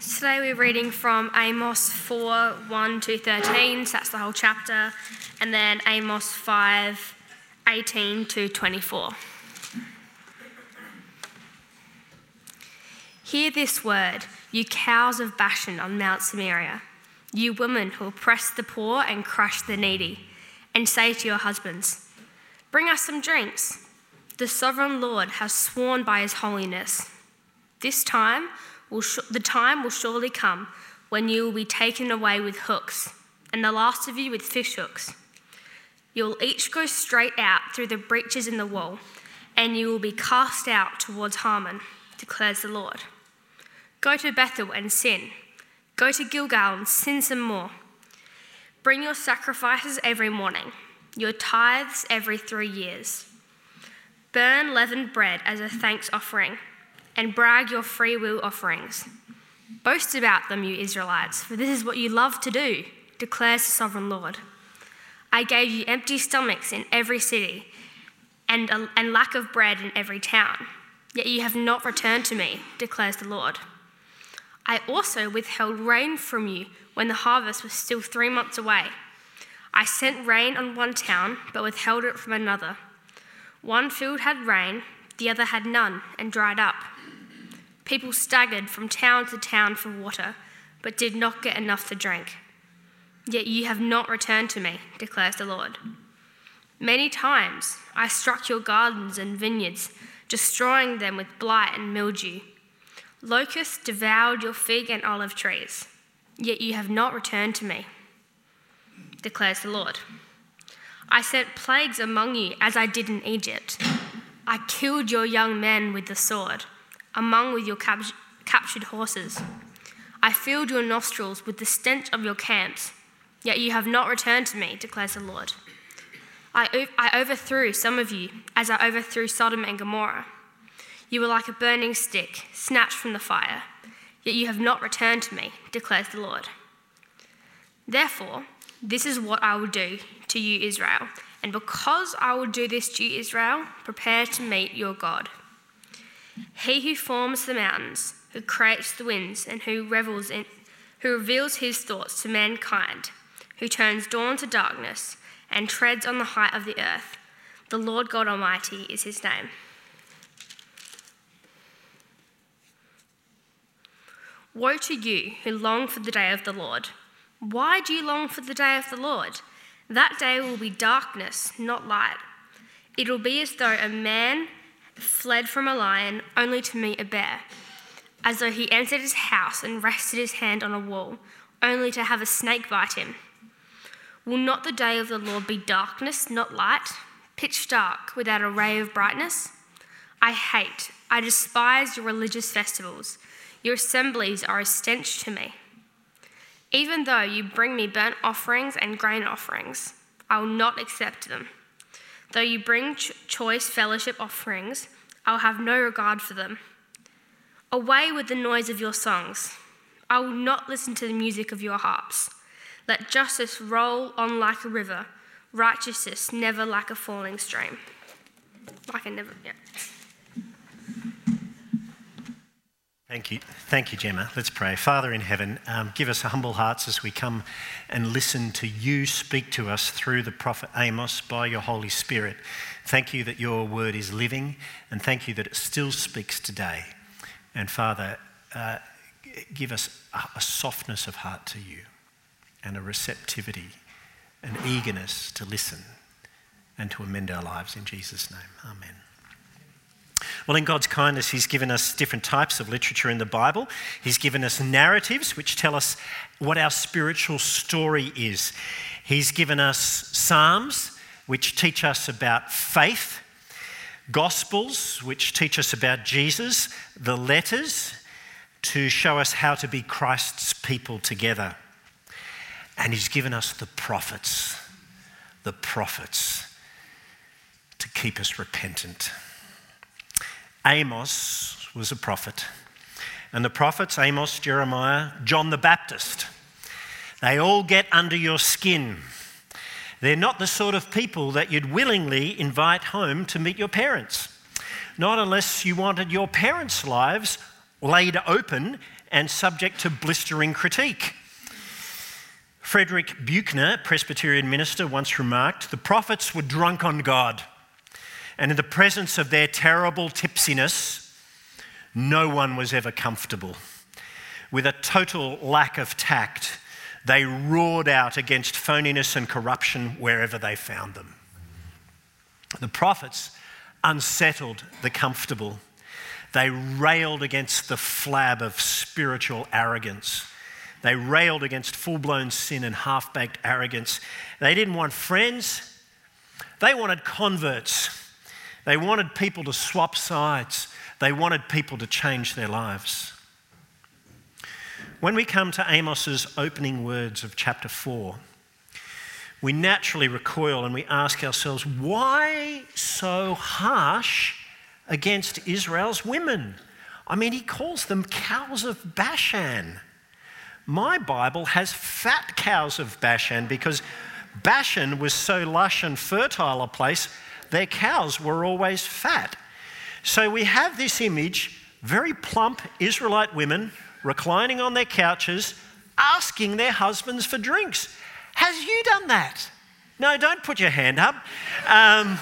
Today we're reading from Amos 4 1 to 13, so that's the whole chapter, and then Amos 5 18 to 24. Hear this word, you cows of Bashan on Mount Samaria, you women who oppress the poor and crush the needy, and say to your husbands, Bring us some drinks. The sovereign Lord has sworn by his holiness. This time, will sh- the time will surely come when you will be taken away with hooks, and the last of you with fish hooks. You will each go straight out through the breaches in the wall, and you will be cast out towards Harmon, declares the Lord. Go to Bethel and sin. Go to Gilgal and sin some more. Bring your sacrifices every morning, your tithes every three years. Burn leavened bread as a thanks offering and brag your free will offerings. Boast about them, you Israelites, for this is what you love to do, declares the sovereign Lord. I gave you empty stomachs in every city and, a, and lack of bread in every town, yet you have not returned to me, declares the Lord. I also withheld rain from you when the harvest was still three months away. I sent rain on one town, but withheld it from another. One field had rain, the other had none, and dried up. People staggered from town to town for water, but did not get enough to drink. Yet you have not returned to me, declares the Lord. Many times I struck your gardens and vineyards, destroying them with blight and mildew. Locusts devoured your fig and olive trees, yet you have not returned to me, declares the Lord. I sent plagues among you as I did in Egypt. I killed your young men with the sword among with your cap- captured horses. I filled your nostrils with the stench of your camps, yet you have not returned to me, declares the Lord. I, I overthrew some of you as I overthrew Sodom and Gomorrah. You were like a burning stick, snatched from the fire, yet you have not returned to me, declares the Lord. Therefore, this is what I will do to you, Israel. And because I will do this to you, Israel, prepare to meet your God. He who forms the mountains, who creates the winds, and who revels in, who reveals his thoughts to mankind, who turns dawn to darkness and treads on the height of the earth. The Lord God Almighty is his name. Woe to you who long for the day of the Lord. Why do you long for the day of the Lord? That day will be darkness, not light. It will be as though a man fled from a lion only to meet a bear, as though he entered his house and rested his hand on a wall, only to have a snake bite him. Will not the day of the Lord be darkness, not light, pitch dark, without a ray of brightness? I hate, I despise your religious festivals. Your assemblies are a stench to me. Even though you bring me burnt offerings and grain offerings, I will not accept them. Though you bring ch- choice fellowship offerings, I will have no regard for them. Away with the noise of your songs. I will not listen to the music of your harps. Let justice roll on like a river, righteousness never like a falling stream. Like a never, yeah. Thank you. Thank you, Gemma. Let's pray. Father in heaven, um, give us humble hearts as we come and listen to you speak to us through the prophet Amos by your Holy Spirit. Thank you that your word is living, and thank you that it still speaks today. And Father, uh, give us a, softness of heart to you and a receptivity, an eagerness to listen and to amend our lives in Jesus' name. Amen. Well, in God's kindness, He's given us different types of literature in the Bible. He's given us narratives, which tell us what our spiritual story is. He's given us Psalms, which teach us about faith, Gospels, which teach us about Jesus, the letters, to show us how to be Christ's people together. And He's given us the prophets, the prophets, to keep us repentant. Amos was a prophet. And the prophets, Amos, Jeremiah, John the Baptist, they all get under your skin. They're not the sort of people that you'd willingly invite home to meet your parents. Not unless you wanted your parents' lives laid open and subject to blistering critique. Frederick Buechner, Presbyterian minister, once remarked the prophets were drunk on God, and in the presence of their terrible tipsiness, no one was ever comfortable. With a total lack of tact, they roared out against phoniness and corruption wherever they found them. The prophets unsettled the comfortable. They railed against the flab of spiritual arrogance. They railed against full blown sin and half baked arrogance. They didn't want friends, they wanted converts. They wanted people to swap sides, they wanted people to change their lives. When we come to Amos's opening words of chapter 4, we naturally recoil and we ask ourselves, why so harsh against Israel's women? I mean, he calls them cows of Bashan. My Bible has fat cows of Bashan because Bashan was so lush and fertile a place, their cows were always fat. So we have this image very plump Israelite women reclining on their couches, asking their husbands for drinks. Has you done that? No, don't put your hand up. Um,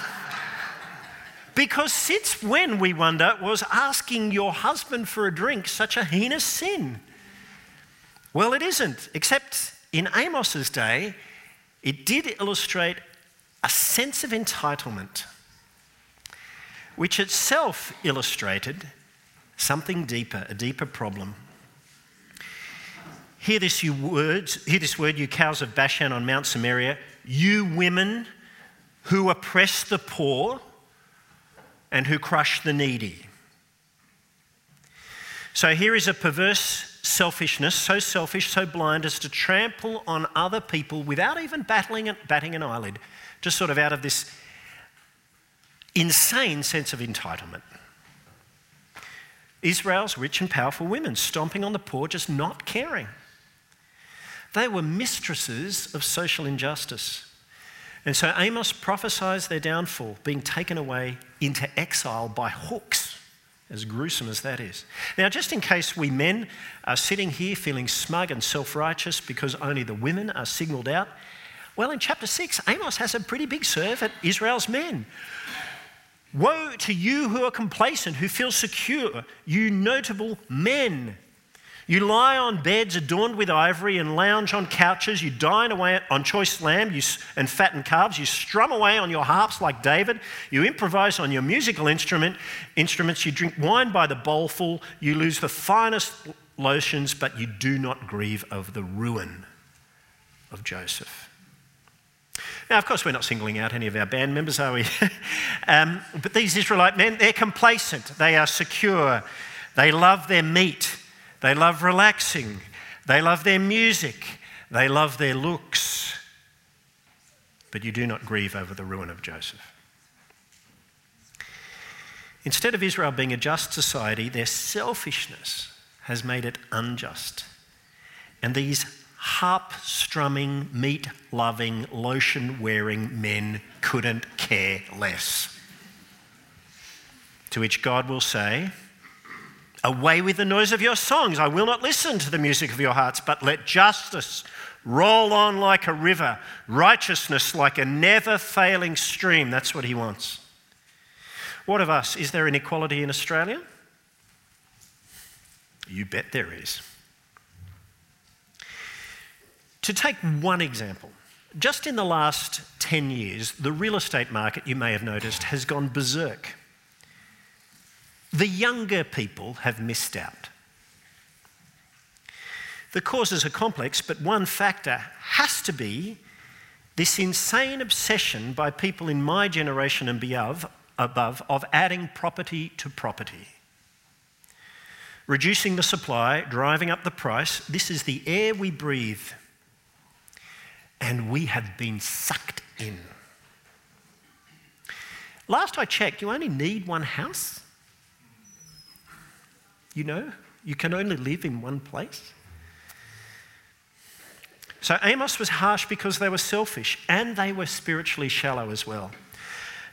because since when, we wonder, was asking your husband for a drink such a heinous sin? Well, it isn't, except in Amos's day, it did illustrate a sense of entitlement, which itself illustrated something deeper, a deeper problem. Hear this, you words, hear this word, you cows of Bashan on Mount Samaria, you women who oppress the poor and who crush the needy. So here is a perverse selfishness, so selfish, so blind as to trample on other people without even battling, batting an eyelid, just sort of out of this insane sense of entitlement. Israel's rich and powerful women stomping on the poor, just not caring. They were mistresses of social injustice. And so Amos prophesies their downfall, being taken away into exile by hooks, as gruesome as that is. Now, just in case we men are sitting here feeling smug and self righteous because only the women are signalled out, well, in chapter 6, Amos has a pretty big serve at Israel's men. Woe to you who are complacent, who feel secure, you notable men. You lie on beds adorned with ivory and lounge on couches. You dine away on choice lamb and fattened calves. You strum away on your harps like David. You improvise on your musical instrument, instruments. You drink wine by the bowlful. You lose the finest lotions, but you do not grieve over the ruin of Joseph. Now, of course, we're not singling out any of our band members, are we? um, but these Israelite men, they're complacent. They are secure. They love their meat. They love relaxing. They love their music. They love their looks. But you do not grieve over the ruin of Joseph. Instead of Israel being a just society, their selfishness has made it unjust. And these harp strumming, meat loving, lotion wearing men couldn't care less. To which God will say, Away with the noise of your songs. I will not listen to the music of your hearts, but let justice roll on like a river, righteousness like a never failing stream. That's what he wants. What of us? Is there inequality in Australia? You bet there is. To take one example, just in the last 10 years, the real estate market, you may have noticed, has gone berserk. The younger people have missed out. The causes are complex, but one factor has to be this insane obsession by people in my generation and above, of adding property to property. Reducing the supply, driving up the price. This is the air we breathe. And we have been sucked in. Last I checked, you only need one house. You know, you can only live in one place. So Amos was harsh because they were selfish and they were spiritually shallow as well.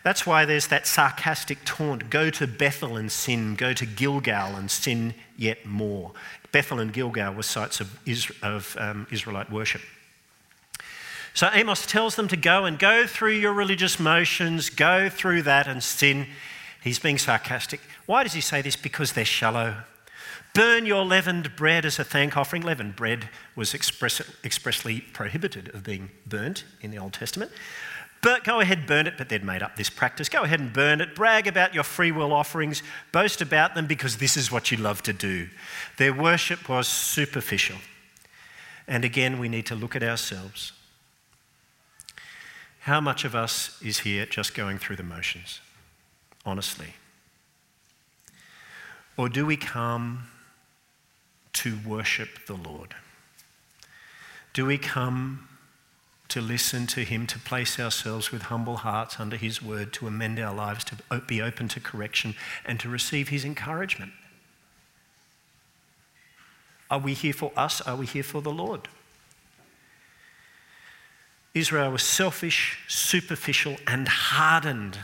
That's why there's that sarcastic taunt go to Bethel and sin, go to Gilgal and sin yet more. Bethel and Gilgal were sites of, um, Israelite worship. So Amos tells them to go and go through your religious motions, go through that and sin. He's being sarcastic. Why does he say this? Because they're shallow. Burn your leavened bread as a thank offering. Leavened bread was express, expressly prohibited of being burnt in the Old Testament. But go ahead, burn it, but they'd made up this practice. Go ahead and burn it. Brag about your free will offerings. Boast about them because this is what you love to do. Their worship was superficial. And again, we need to look at ourselves. How much of us is here just going through the motions, honestly? Or do we come to worship the Lord? Do we come to listen to Him, to place ourselves with humble hearts under His word, to amend our lives, to be open to correction, and to receive His encouragement? Are we here for us? Are we here for the Lord? Israel was selfish, superficial, and hardened.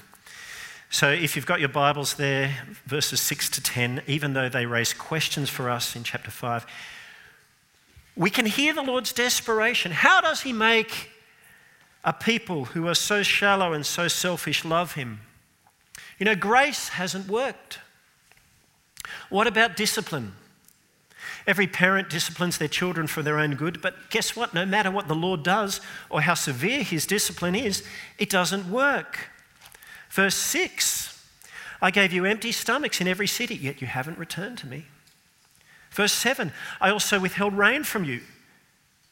So, if you've got your Bibles there, verses 6 to 10, even though they raise questions for us in chapter 5, we can hear the Lord's desperation. How does He make a people who are so shallow and so selfish love Him? You know, grace hasn't worked. What about discipline? Every parent disciplines their children for their own good, but guess what? No matter what the Lord does or how severe his discipline is, it doesn't work. Verse 6 I gave you empty stomachs in every city, yet you haven't returned to me. Verse 7 I also withheld rain from you,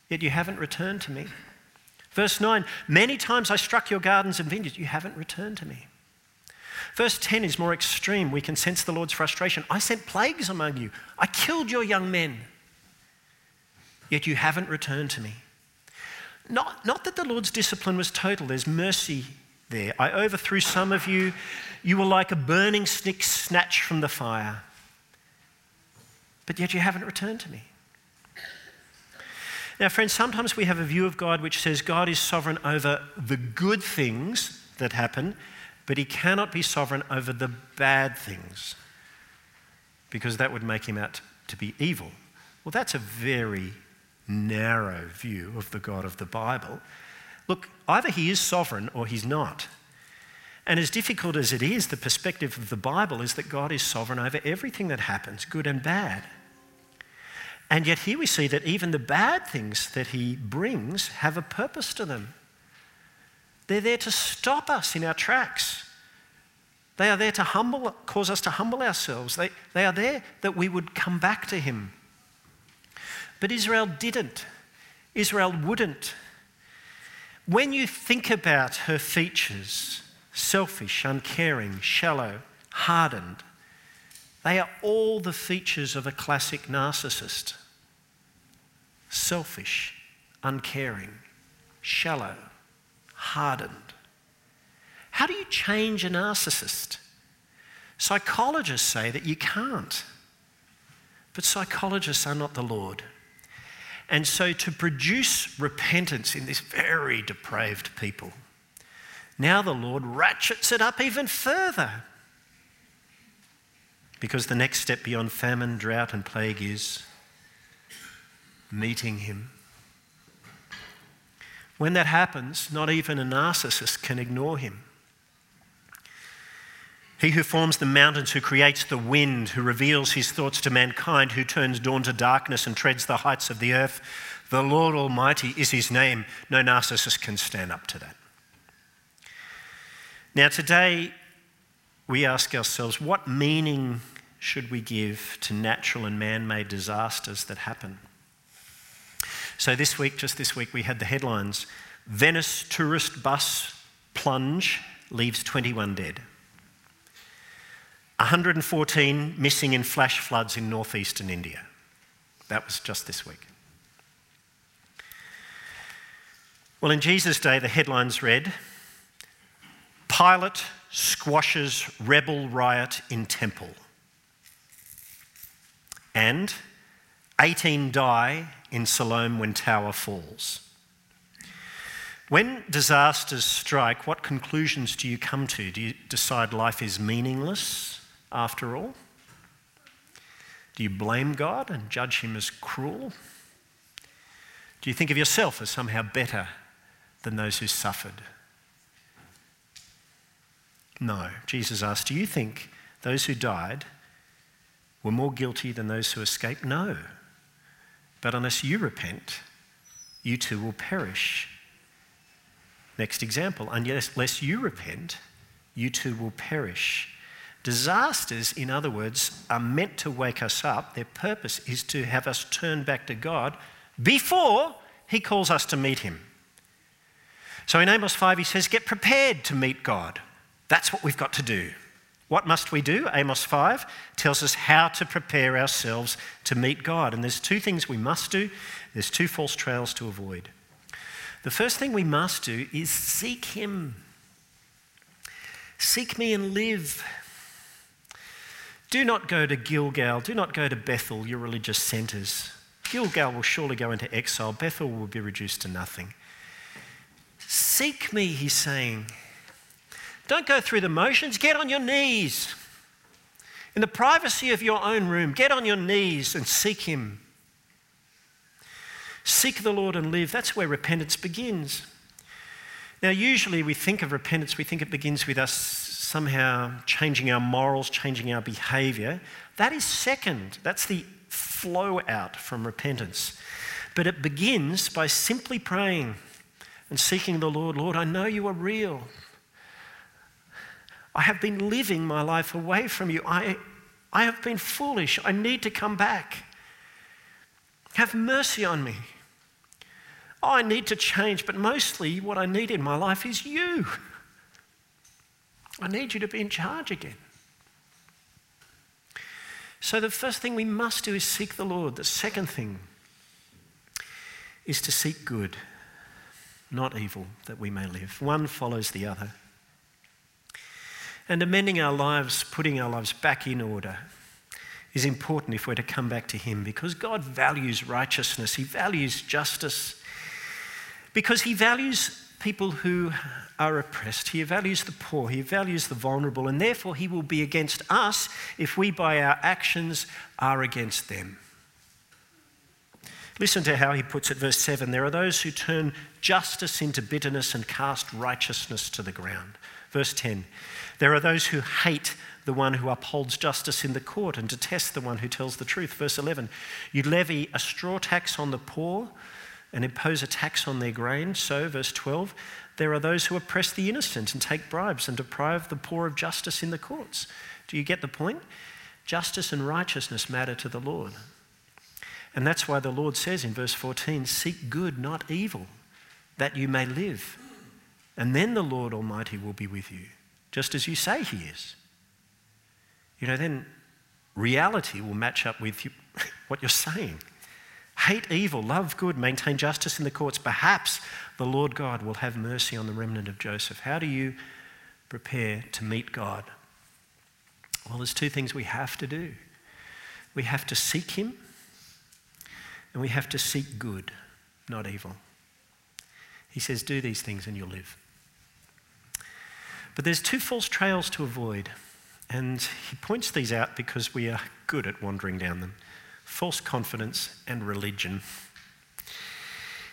yet you haven't returned to me. Verse 9 Many times I struck your gardens and vineyards, you haven't returned to me. Verse 10 is more extreme. We can sense the Lord's frustration. I sent plagues among you, I killed your young men, yet you haven't returned to me. Not, not that the Lord's discipline was total, there's mercy there. I overthrew some of you. You were like a burning stick snatched from the fire, but yet you haven't returned to me. Now, friends, sometimes we have a view of God which says God is sovereign over the good things that happen but he cannot be sovereign over the bad things because that would make him out to be evil. Well, that's a very narrow view of the God of the Bible. Look, either he is sovereign or he's not. And as difficult as it is, the perspective of the Bible is that God is sovereign over everything that happens, good and bad. And yet, here we see that even the bad things that he brings have a purpose to them. They're there to stop us in our tracks. They are there to humble, cause us to humble ourselves. They, they are there that we would come back to Him. But Israel didn't. Israel wouldn't. When you think about her features selfish, uncaring, shallow, hardened they are all the features of a classic narcissist selfish, uncaring, shallow, hardened. How do you change a narcissist? Psychologists say that you can't. But psychologists are not the Lord. And so, to produce repentance in this very depraved people, now the Lord ratchets it up even further. Because the next step beyond famine, drought, and plague is meeting Him when that happens, not even a narcissist can ignore him. He who forms the mountains, who creates the wind, who reveals his thoughts to mankind, who turns dawn to darkness and treads the heights of the earth, the Lord Almighty is his name. No narcissist can stand up to that. Now, today, we ask ourselves what meaning should we give to natural and man made disasters that happen? So this week, just this week, we had the headlines Venice tourist bus plunge leaves 21 dead. 114 missing in flash floods in northeastern India. That was just this week. Well, in Jesus' day, the headlines read Pilate squashes rebel riot in temple. And 18 die in Siloam when tower falls. When disasters strike, what conclusions do you come to? Do you decide life is meaningless after all? Do you blame God and judge him as cruel? Do you think of yourself as somehow better than those who suffered? No. Jesus asked, Do you think those who died were more guilty than those who escaped? No. But unless you repent, you too will perish. Next example, unless you repent, you too will perish. Disasters, in other words, are meant to wake us up. Their purpose is to have us turn back to God before He calls us to meet Him. So in Amos 5, He says, Get prepared to meet God. That's what we've got to do. What must we do? Amos 5 tells us how to prepare ourselves to meet God. And there's two things we must do, there's two false trails to avoid. The first thing we must do is seek Him. Seek me and live. Do not go to Gilgal, do not go to Bethel, your religious centres. Gilgal will surely go into exile, Bethel will be reduced to nothing. Seek me, he's saying. Don't go through the motions, get on your knees. In the privacy of your own room, get on your knees and seek Him. Seek the Lord and live. That's where repentance begins. Now, usually we think of repentance, we think it begins with us somehow changing our morals, changing our behavior. That is second. That's the flow out from repentance. But it begins by simply praying and seeking the Lord Lord, I know you are real. I have been living my life away from you. I, I have been foolish. I need to come back. Have mercy on me. Oh, I need to change, but mostly what I need in my life is you. I need you to be in charge again. So, the first thing we must do is seek the Lord. The second thing is to seek good, not evil, that we may live. One follows the other and amending our lives, putting our lives back in order, is important if we're to come back to Him because God values righteousness, He values justice, because He values people who are oppressed, He values the poor, He values the vulnerable, and therefore He will be against us if we, by our actions, are against them. Listen to how he puts it, verse 7 There are those who turn justice into bitterness and cast righteousness to the ground. Verse 10 There are those who hate the one who upholds justice in the court and detest the one who tells the truth. Verse 11 You levy a straw tax on the poor and impose a tax on their grain. So, verse 12 There are those who oppress the innocent and take bribes and deprive the poor of justice in the courts. Do you get the point? Justice and righteousness matter to the Lord. And that's why the Lord says in verse 14 Seek good, not evil, that you may live. And then the Lord Almighty will be with you, just as you say He is. You know, then reality will match up with you, what you're saying. Hate evil, love good, maintain justice in the courts. Perhaps the Lord God will have mercy on the remnant of Joseph. How do you prepare to meet God? Well, there's two things we have to do we have to seek Him, and we have to seek good, not evil. He says, Do these things and you'll live. But there's two false trails to avoid, and he points these out because we are good at wandering down them false confidence and religion.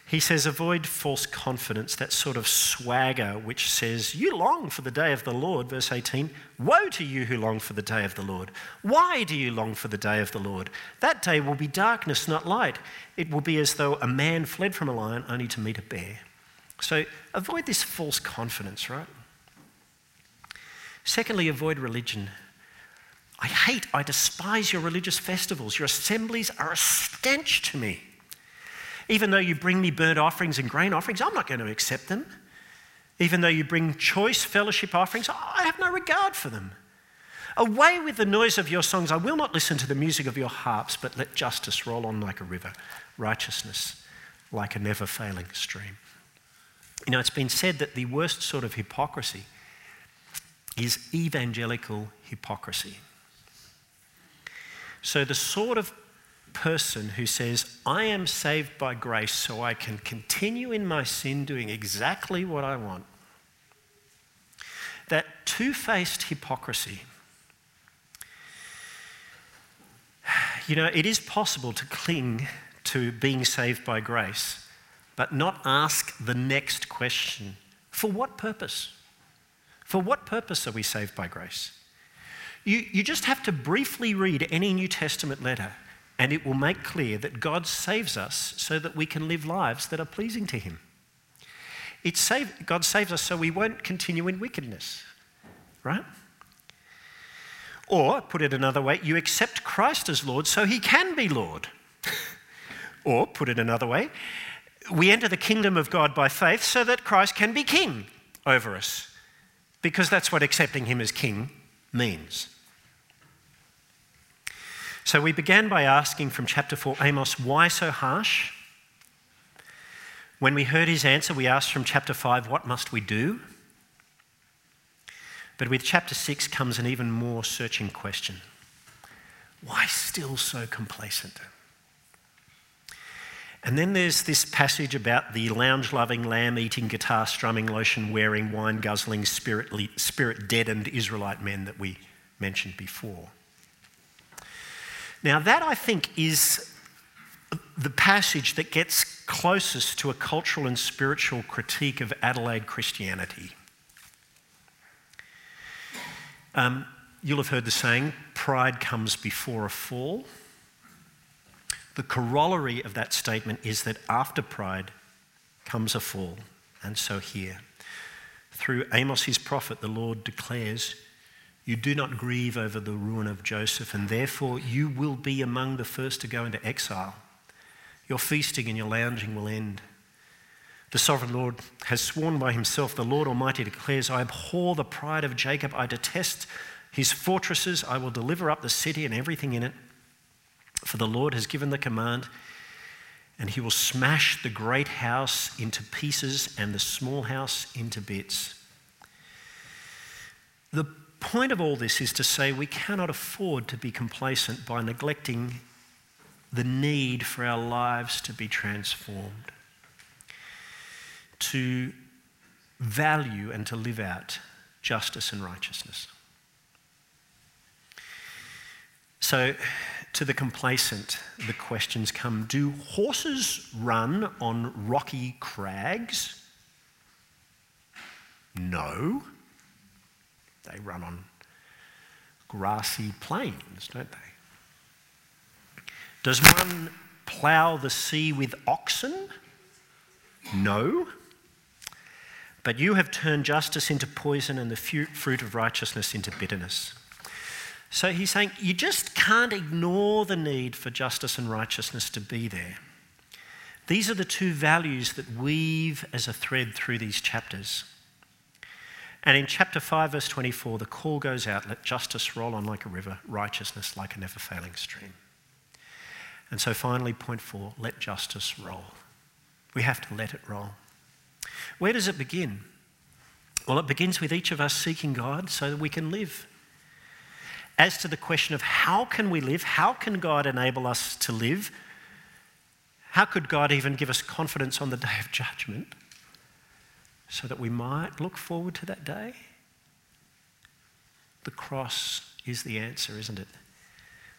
He says, avoid false confidence, that sort of swagger which says, You long for the day of the Lord. Verse 18 Woe to you who long for the day of the Lord. Why do you long for the day of the Lord? That day will be darkness, not light. It will be as though a man fled from a lion only to meet a bear. So avoid this false confidence, right? Secondly, avoid religion. I hate, I despise your religious festivals. Your assemblies are a stench to me. Even though you bring me burnt offerings and grain offerings, I'm not going to accept them. Even though you bring choice fellowship offerings, I have no regard for them. Away with the noise of your songs. I will not listen to the music of your harps, but let justice roll on like a river, righteousness like a never failing stream. You know, it's been said that the worst sort of hypocrisy is evangelical hypocrisy. So, the sort of person who says, I am saved by grace so I can continue in my sin doing exactly what I want, that two faced hypocrisy. You know, it is possible to cling to being saved by grace, but not ask the next question for what purpose? For what purpose are we saved by grace? You, you just have to briefly read any New Testament letter, and it will make clear that God saves us so that we can live lives that are pleasing to Him. It save, God saves us so we won't continue in wickedness, right? Or, put it another way, you accept Christ as Lord so He can be Lord. or, put it another way, we enter the kingdom of God by faith so that Christ can be King over us, because that's what accepting Him as King means. So we began by asking from chapter 4 Amos, why so harsh? When we heard his answer, we asked from chapter 5, what must we do? But with chapter 6 comes an even more searching question why still so complacent? And then there's this passage about the lounge loving, lamb eating, guitar strumming, lotion wearing, wine guzzling, spirit deadened Israelite men that we mentioned before. Now, that I think is the passage that gets closest to a cultural and spiritual critique of Adelaide Christianity. Um, you'll have heard the saying, pride comes before a fall. The corollary of that statement is that after pride comes a fall, and so here. Through Amos, his prophet, the Lord declares, you do not grieve over the ruin of Joseph, and therefore you will be among the first to go into exile. Your feasting and your lounging will end. The sovereign Lord has sworn by himself, the Lord Almighty declares, I abhor the pride of Jacob, I detest his fortresses, I will deliver up the city and everything in it. For the Lord has given the command, and he will smash the great house into pieces and the small house into bits. The point of all this is to say we cannot afford to be complacent by neglecting the need for our lives to be transformed, to value and to live out justice and righteousness. So, to the complacent, the questions come Do horses run on rocky crags? No. They run on grassy plains, don't they? Does one plough the sea with oxen? No. But you have turned justice into poison and the fruit of righteousness into bitterness. So he's saying you just can't ignore the need for justice and righteousness to be there. These are the two values that weave as a thread through these chapters. And in chapter 5, verse 24, the call goes out let justice roll on like a river, righteousness like a never failing stream. And so finally, point four let justice roll. We have to let it roll. Where does it begin? Well, it begins with each of us seeking God so that we can live. As to the question of how can we live, how can God enable us to live? How could God even give us confidence on the day of judgment? so that we might look forward to that day? The cross is the answer, isn't it?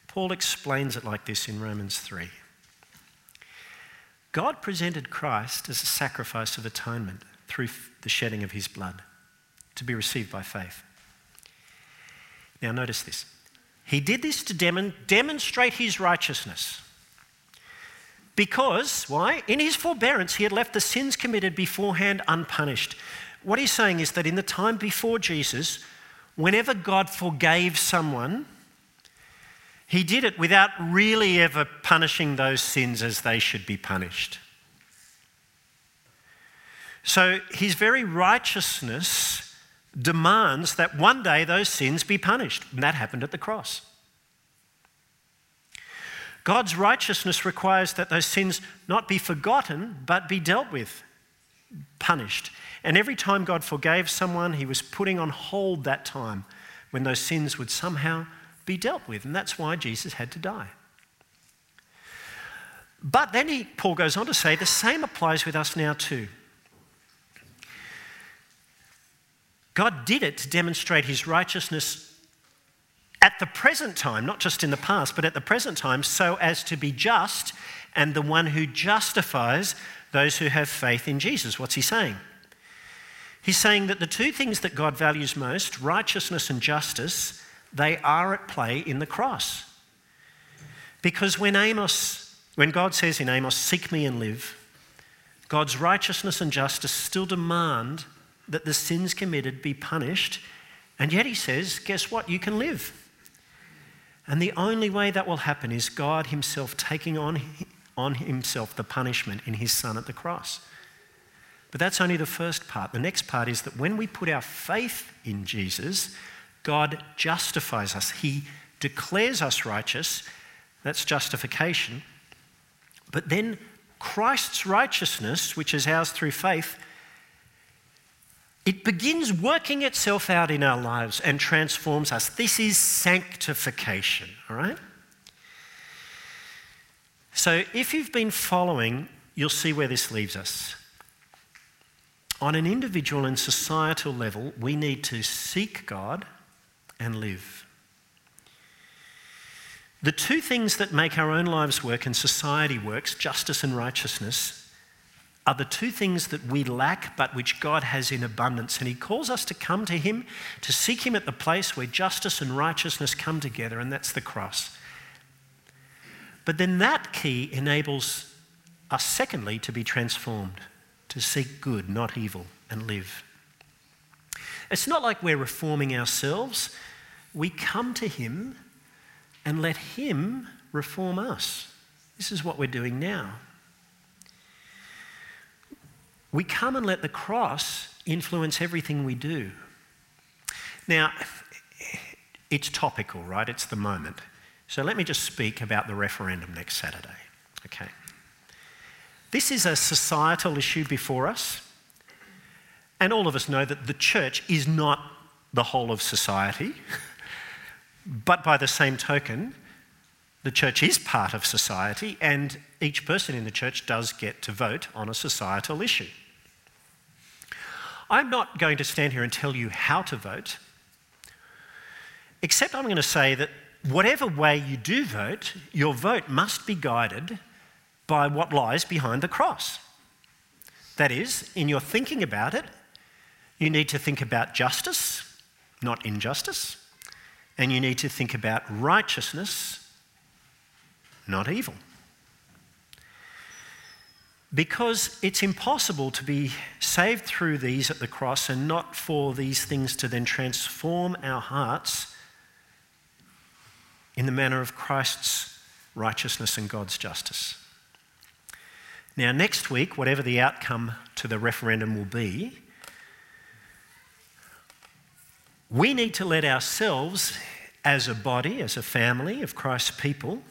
Paul explains it like this in Romans 3. God presented Christ as a sacrifice of atonement through the shedding of his blood to be received by faith. Now, notice this. He did this to dem- demonstrate his righteousness. Because, why? In his forbearance, he had left the sins committed beforehand unpunished. What he's saying is that in the time before Jesus, whenever God forgave someone, he did it without really ever punishing those sins as they should be punished. So his very righteousness demands that one day those sins be punished. And that happened at the cross. God's righteousness requires that those sins not be forgotten, but be dealt with, punished. And every time God forgave someone, he was putting on hold that time when those sins would somehow be dealt with. And that's why Jesus had to die. But then he, Paul goes on to say the same applies with us now too. God did it to demonstrate his righteousness at the present time, not just in the past, but at the present time, so as to be just and the one who justifies those who have faith in Jesus. What's he saying? He's saying that the two things that God values most, righteousness and justice, they are at play in the cross. Because when Amos, when God says in Amos, seek me and live, God's righteousness and justice still demand that the sins committed be punished. And yet he says, guess what? You can live. And the only way that will happen is God Himself taking on, on Himself the punishment in His Son at the cross. But that's only the first part. The next part is that when we put our faith in Jesus, God justifies us. He declares us righteous. That's justification. But then Christ's righteousness, which is ours through faith, it begins working itself out in our lives and transforms us. This is sanctification, all right? So if you've been following, you'll see where this leaves us. On an individual and societal level, we need to seek God and live. The two things that make our own lives work and society works, justice and righteousness, are the two things that we lack but which God has in abundance. And He calls us to come to Him, to seek Him at the place where justice and righteousness come together, and that's the cross. But then that key enables us, secondly, to be transformed, to seek good, not evil, and live. It's not like we're reforming ourselves. We come to Him and let Him reform us. This is what we're doing now. We come and let the cross influence everything we do. Now, it's topical, right? It's the moment. So let me just speak about the referendum next Saturday. Okay. This is a societal issue before us. And all of us know that the church is not the whole of society. but by the same token, the church is part of society, and each person in the church does get to vote on a societal issue. I'm not going to stand here and tell you how to vote, except I'm going to say that whatever way you do vote, your vote must be guided by what lies behind the cross. That is, in your thinking about it, you need to think about justice, not injustice, and you need to think about righteousness, not evil. Because it's impossible to be saved through these at the cross and not for these things to then transform our hearts in the manner of Christ's righteousness and God's justice. Now, next week, whatever the outcome to the referendum will be, we need to let ourselves, as a body, as a family of Christ's people,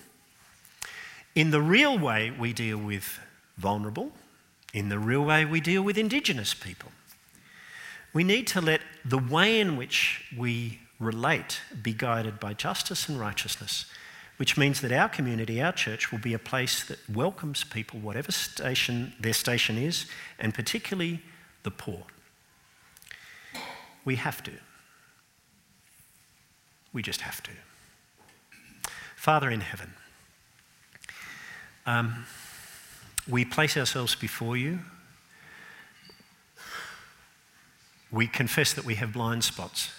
in the real way we deal with vulnerable, in the real way we deal with Indigenous people. We need to let the way in which we relate be guided by justice and righteousness, which means that our community, our church, will be a place that welcomes people, whatever station their station is, and particularly the poor. We have to. We just have to. Father in heaven, um, we place ourselves before you. We confess that we have blind spots,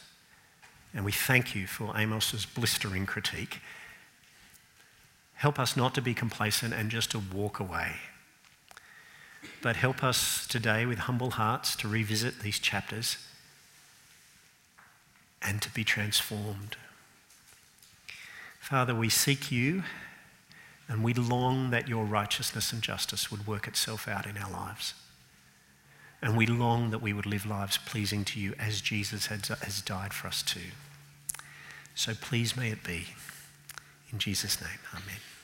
and we thank you for Amos's blistering critique. Help us not to be complacent and just to walk away. But help us today with humble hearts to revisit these chapters and to be transformed. Father, we seek you and we long that your righteousness and justice would work itself out in our lives. And we long that we would live lives pleasing to you as Jesus has died for us too. So please may it be. In Jesus' name, amen.